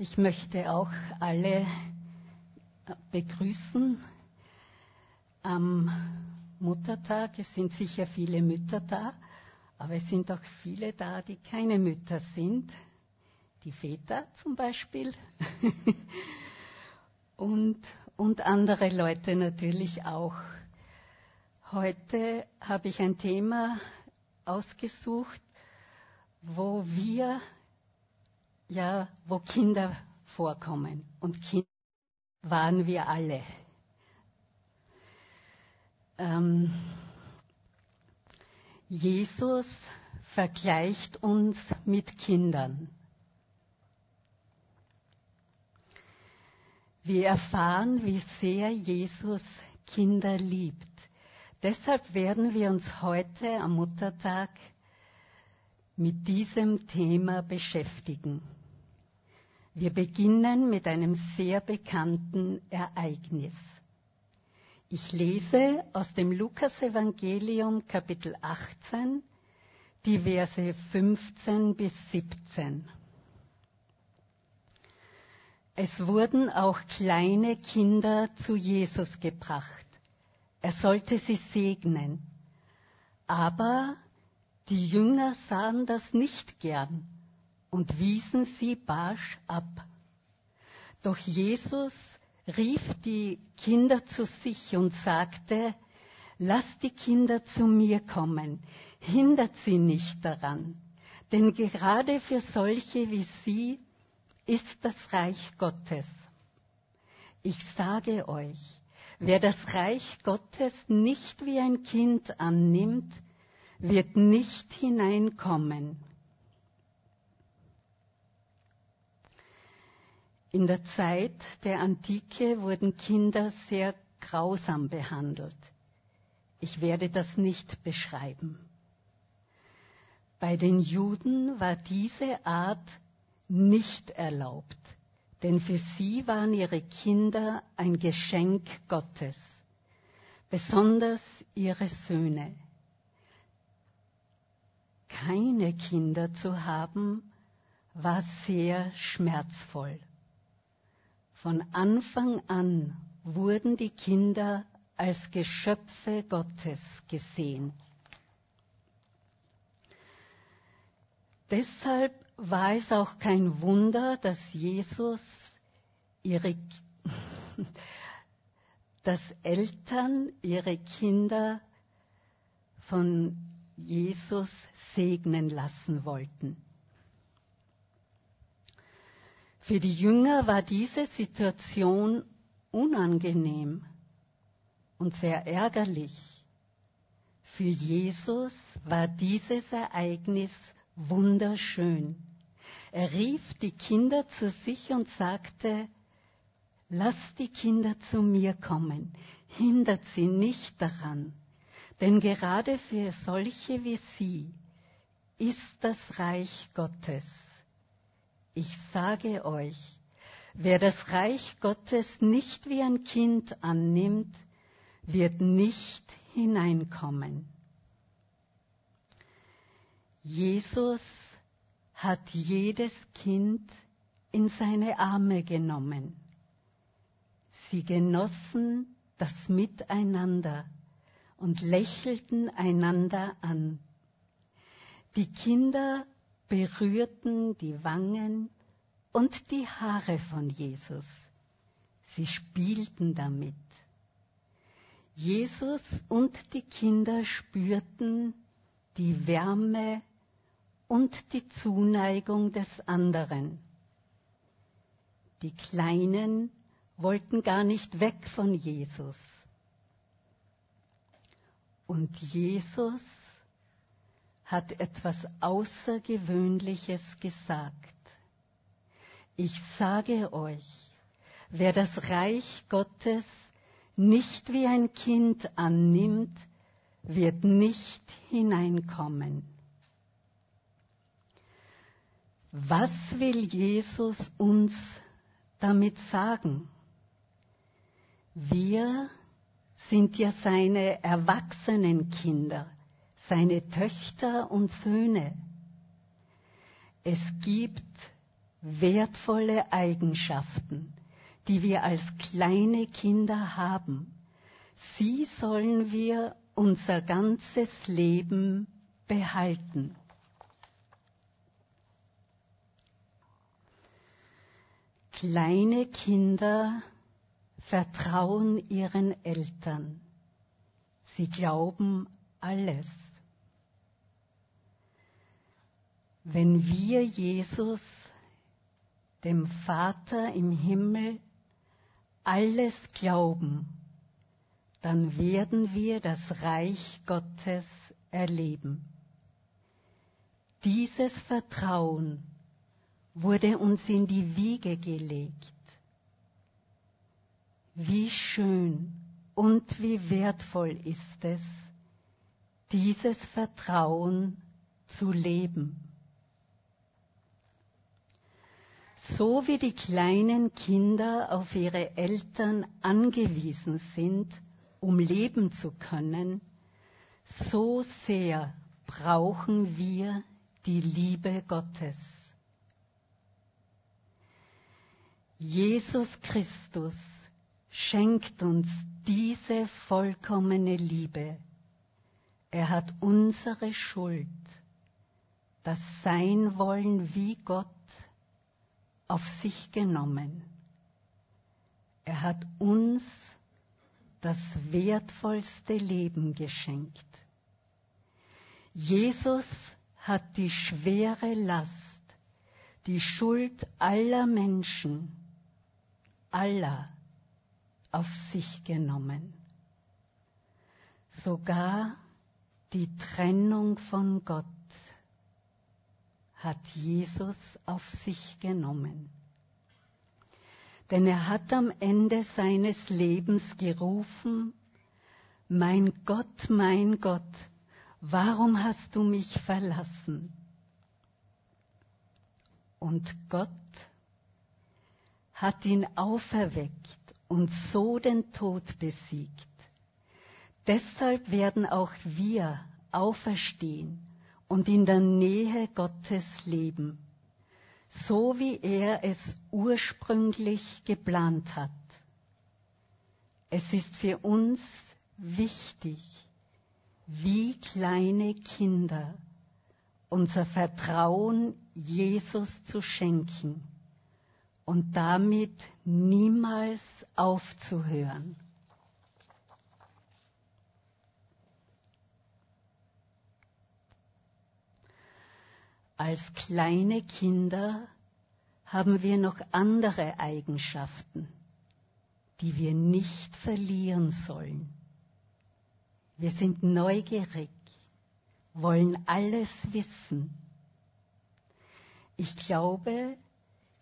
Ich möchte auch alle begrüßen am Muttertag. Es sind sicher viele Mütter da, aber es sind auch viele da, die keine Mütter sind. Die Väter zum Beispiel. und, und andere Leute natürlich auch. Heute habe ich ein Thema ausgesucht, wo wir ja, wo Kinder vorkommen. Und Kinder waren wir alle. Ähm, Jesus vergleicht uns mit Kindern. Wir erfahren, wie sehr Jesus Kinder liebt. Deshalb werden wir uns heute am Muttertag mit diesem Thema beschäftigen. Wir beginnen mit einem sehr bekannten Ereignis. Ich lese aus dem Lukasevangelium Kapitel 18 die Verse 15 bis 17. Es wurden auch kleine Kinder zu Jesus gebracht. Er sollte sie segnen. Aber die Jünger sahen das nicht gern und wiesen sie barsch ab. Doch Jesus rief die Kinder zu sich und sagte, Lasst die Kinder zu mir kommen, hindert sie nicht daran, denn gerade für solche wie sie ist das Reich Gottes. Ich sage euch, wer das Reich Gottes nicht wie ein Kind annimmt, wird nicht hineinkommen. In der Zeit der Antike wurden Kinder sehr grausam behandelt. Ich werde das nicht beschreiben. Bei den Juden war diese Art nicht erlaubt, denn für sie waren ihre Kinder ein Geschenk Gottes, besonders ihre Söhne. Keine Kinder zu haben, war sehr schmerzvoll. Von Anfang an wurden die Kinder als Geschöpfe Gottes gesehen. Deshalb war es auch kein Wunder, dass Jesus ihre, dass Eltern ihre Kinder von Jesus segnen lassen wollten. Für die Jünger war diese Situation unangenehm und sehr ärgerlich. Für Jesus war dieses Ereignis wunderschön. Er rief die Kinder zu sich und sagte, Lasst die Kinder zu mir kommen, hindert sie nicht daran, denn gerade für solche wie sie ist das Reich Gottes. Ich sage euch, wer das Reich Gottes nicht wie ein Kind annimmt, wird nicht hineinkommen. Jesus hat jedes Kind in seine Arme genommen. Sie genossen das Miteinander und lächelten einander an. Die Kinder berührten die Wangen und die Haare von Jesus. Sie spielten damit. Jesus und die Kinder spürten die Wärme und die Zuneigung des anderen. Die Kleinen wollten gar nicht weg von Jesus. Und Jesus hat etwas Außergewöhnliches gesagt. Ich sage euch, wer das Reich Gottes nicht wie ein Kind annimmt, wird nicht hineinkommen. Was will Jesus uns damit sagen? Wir sind ja seine erwachsenen Kinder seine Töchter und Söhne. Es gibt wertvolle Eigenschaften, die wir als kleine Kinder haben. Sie sollen wir unser ganzes Leben behalten. Kleine Kinder vertrauen ihren Eltern. Sie glauben alles. Wenn wir Jesus, dem Vater im Himmel, alles glauben, dann werden wir das Reich Gottes erleben. Dieses Vertrauen wurde uns in die Wiege gelegt. Wie schön und wie wertvoll ist es, dieses Vertrauen zu leben. So wie die kleinen Kinder auf ihre Eltern angewiesen sind, um leben zu können, so sehr brauchen wir die Liebe Gottes. Jesus Christus schenkt uns diese vollkommene Liebe. Er hat unsere Schuld, das Sein-Wollen wie Gott, auf sich genommen. Er hat uns das wertvollste Leben geschenkt. Jesus hat die schwere Last, die Schuld aller Menschen, aller auf sich genommen. Sogar die Trennung von Gott hat Jesus auf sich genommen. Denn er hat am Ende seines Lebens gerufen, mein Gott, mein Gott, warum hast du mich verlassen? Und Gott hat ihn auferweckt und so den Tod besiegt. Deshalb werden auch wir auferstehen und in der Nähe Gottes leben, so wie er es ursprünglich geplant hat. Es ist für uns wichtig, wie kleine Kinder unser Vertrauen Jesus zu schenken und damit niemals aufzuhören. Als kleine Kinder haben wir noch andere Eigenschaften, die wir nicht verlieren sollen. Wir sind neugierig, wollen alles wissen. Ich glaube,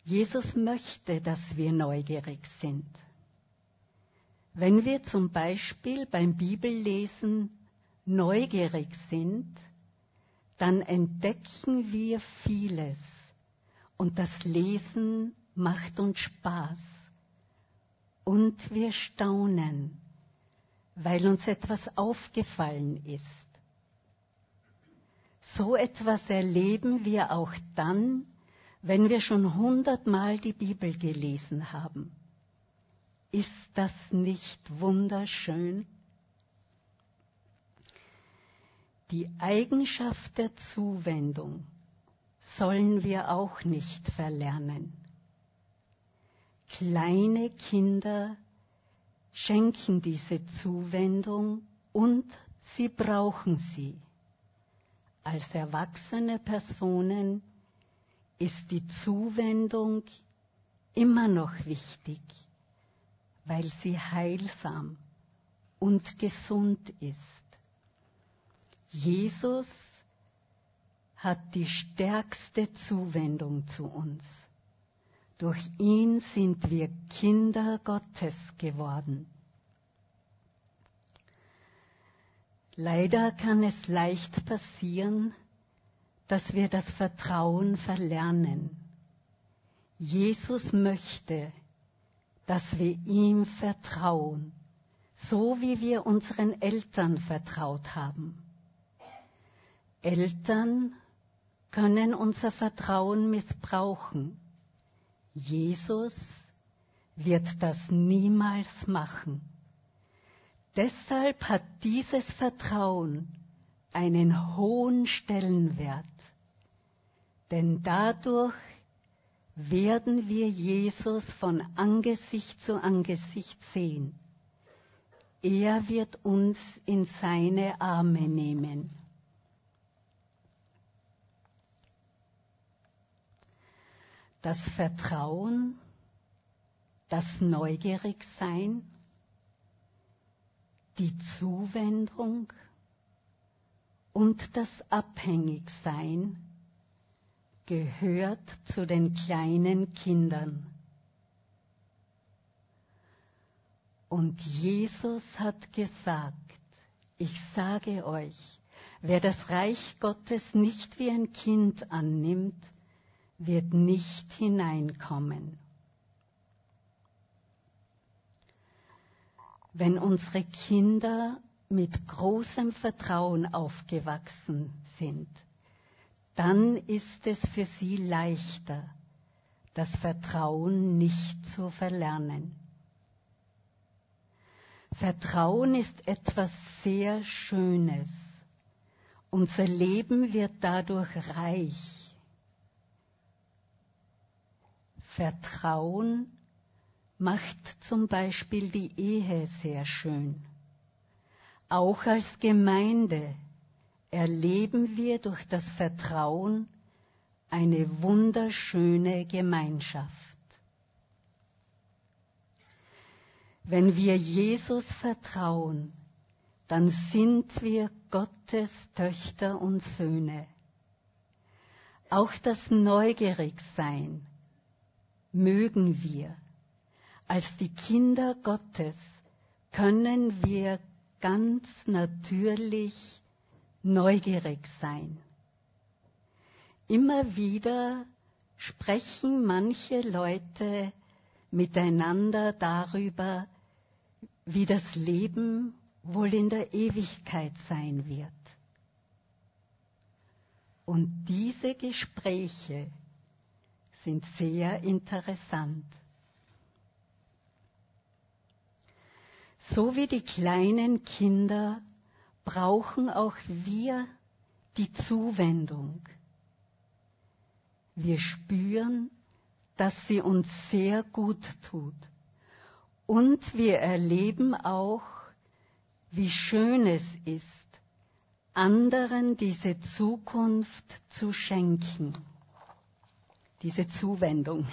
Jesus möchte, dass wir neugierig sind. Wenn wir zum Beispiel beim Bibellesen neugierig sind, dann entdecken wir vieles und das Lesen macht uns Spaß und wir staunen, weil uns etwas aufgefallen ist. So etwas erleben wir auch dann, wenn wir schon hundertmal die Bibel gelesen haben. Ist das nicht wunderschön? Die Eigenschaft der Zuwendung sollen wir auch nicht verlernen. Kleine Kinder schenken diese Zuwendung und sie brauchen sie. Als erwachsene Personen ist die Zuwendung immer noch wichtig, weil sie heilsam und gesund ist. Jesus hat die stärkste Zuwendung zu uns. Durch ihn sind wir Kinder Gottes geworden. Leider kann es leicht passieren, dass wir das Vertrauen verlernen. Jesus möchte, dass wir ihm vertrauen, so wie wir unseren Eltern vertraut haben. Eltern können unser Vertrauen missbrauchen Jesus wird das niemals machen. Deshalb hat dieses Vertrauen einen hohen Stellenwert, denn dadurch werden wir Jesus von Angesicht zu Angesicht sehen. Er wird uns in seine Arme nehmen. Das Vertrauen, das Neugierigsein, die Zuwendung und das Abhängigsein gehört zu den kleinen Kindern. Und Jesus hat gesagt, ich sage euch, wer das Reich Gottes nicht wie ein Kind annimmt, wird nicht hineinkommen. Wenn unsere Kinder mit großem Vertrauen aufgewachsen sind, dann ist es für sie leichter, das Vertrauen nicht zu verlernen. Vertrauen ist etwas sehr Schönes. Unser Leben wird dadurch reich. Vertrauen macht zum Beispiel die Ehe sehr schön. Auch als Gemeinde erleben wir durch das Vertrauen eine wunderschöne Gemeinschaft. Wenn wir Jesus vertrauen, dann sind wir Gottes Töchter und Söhne. Auch das Neugierigsein mögen wir. Als die Kinder Gottes können wir ganz natürlich neugierig sein. Immer wieder sprechen manche Leute miteinander darüber, wie das Leben wohl in der Ewigkeit sein wird. Und diese Gespräche sind sehr interessant. So wie die kleinen Kinder brauchen auch wir die Zuwendung. Wir spüren, dass sie uns sehr gut tut. Und wir erleben auch, wie schön es ist, anderen diese Zukunft zu schenken, diese Zuwendung.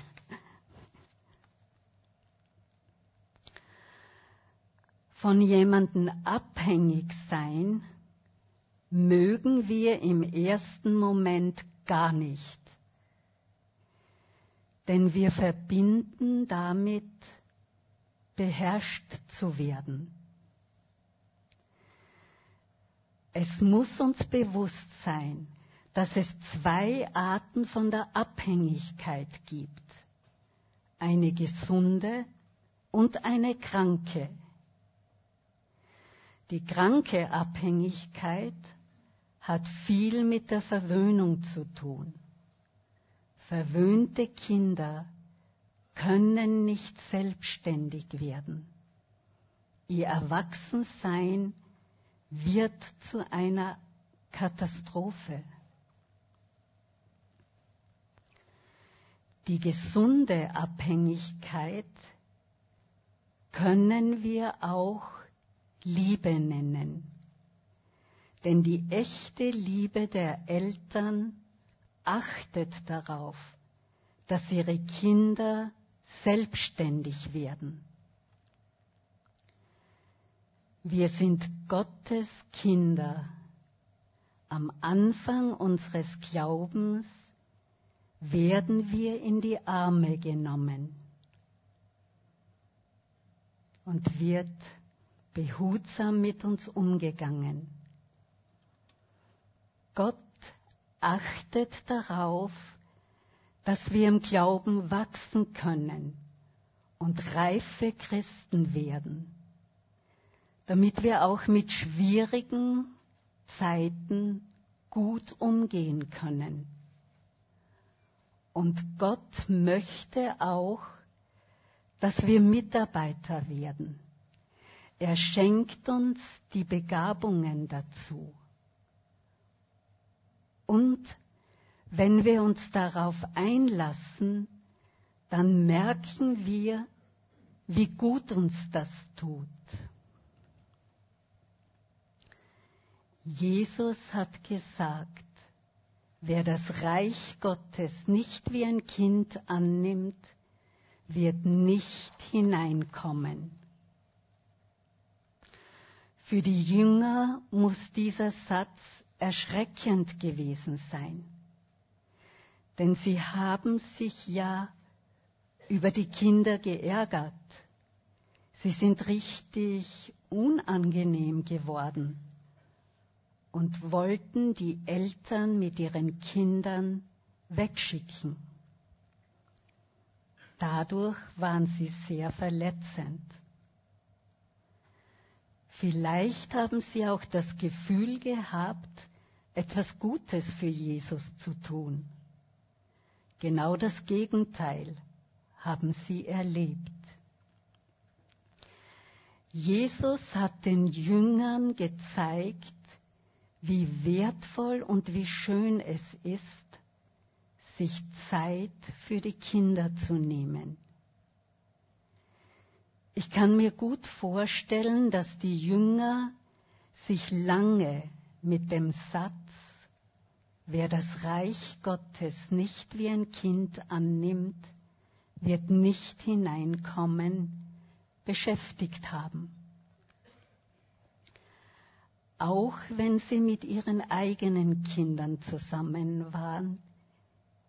von jemandem abhängig sein, mögen wir im ersten Moment gar nicht. Denn wir verbinden damit, beherrscht zu werden. Es muss uns bewusst sein, dass es zwei Arten von der Abhängigkeit gibt. Eine gesunde und eine kranke. Die kranke Abhängigkeit hat viel mit der Verwöhnung zu tun. Verwöhnte Kinder können nicht selbstständig werden. Ihr Erwachsensein wird zu einer Katastrophe. Die gesunde Abhängigkeit können wir auch Liebe nennen. Denn die echte Liebe der Eltern achtet darauf, dass ihre Kinder selbstständig werden. Wir sind Gottes Kinder. Am Anfang unseres Glaubens werden wir in die Arme genommen und wird behutsam mit uns umgegangen. Gott achtet darauf, dass wir im Glauben wachsen können und reife Christen werden, damit wir auch mit schwierigen Zeiten gut umgehen können. Und Gott möchte auch, dass wir Mitarbeiter werden. Er schenkt uns die Begabungen dazu. Und wenn wir uns darauf einlassen, dann merken wir, wie gut uns das tut. Jesus hat gesagt, wer das Reich Gottes nicht wie ein Kind annimmt, wird nicht hineinkommen. Für die Jünger muss dieser Satz erschreckend gewesen sein, denn sie haben sich ja über die Kinder geärgert. Sie sind richtig unangenehm geworden und wollten die Eltern mit ihren Kindern wegschicken. Dadurch waren sie sehr verletzend. Vielleicht haben sie auch das Gefühl gehabt, etwas Gutes für Jesus zu tun. Genau das Gegenteil haben sie erlebt. Jesus hat den Jüngern gezeigt, wie wertvoll und wie schön es ist, sich Zeit für die Kinder zu nehmen. Ich kann mir gut vorstellen, dass die Jünger sich lange mit dem Satz, wer das Reich Gottes nicht wie ein Kind annimmt, wird nicht hineinkommen, beschäftigt haben. Auch wenn sie mit ihren eigenen Kindern zusammen waren,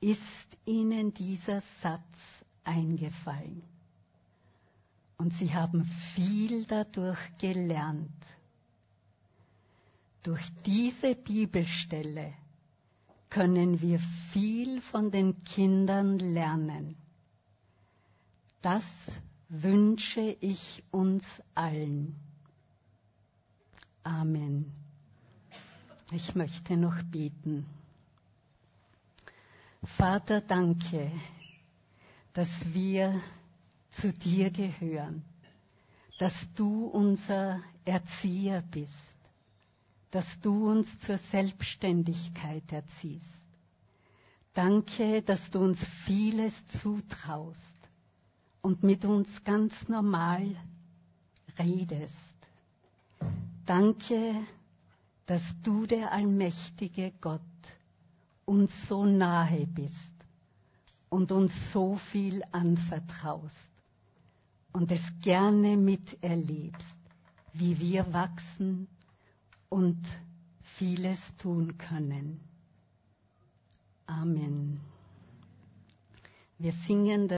ist ihnen dieser Satz eingefallen. Und sie haben viel dadurch gelernt. Durch diese Bibelstelle können wir viel von den Kindern lernen. Das wünsche ich uns allen. Amen. Ich möchte noch beten. Vater, danke, dass wir zu dir gehören, dass du unser Erzieher bist, dass du uns zur Selbstständigkeit erziehst. Danke, dass du uns vieles zutraust und mit uns ganz normal redest. Danke, dass du der allmächtige Gott uns so nahe bist und uns so viel anvertraust und es gerne miterlebst, wie wir wachsen und vieles tun können. Amen. Wir singen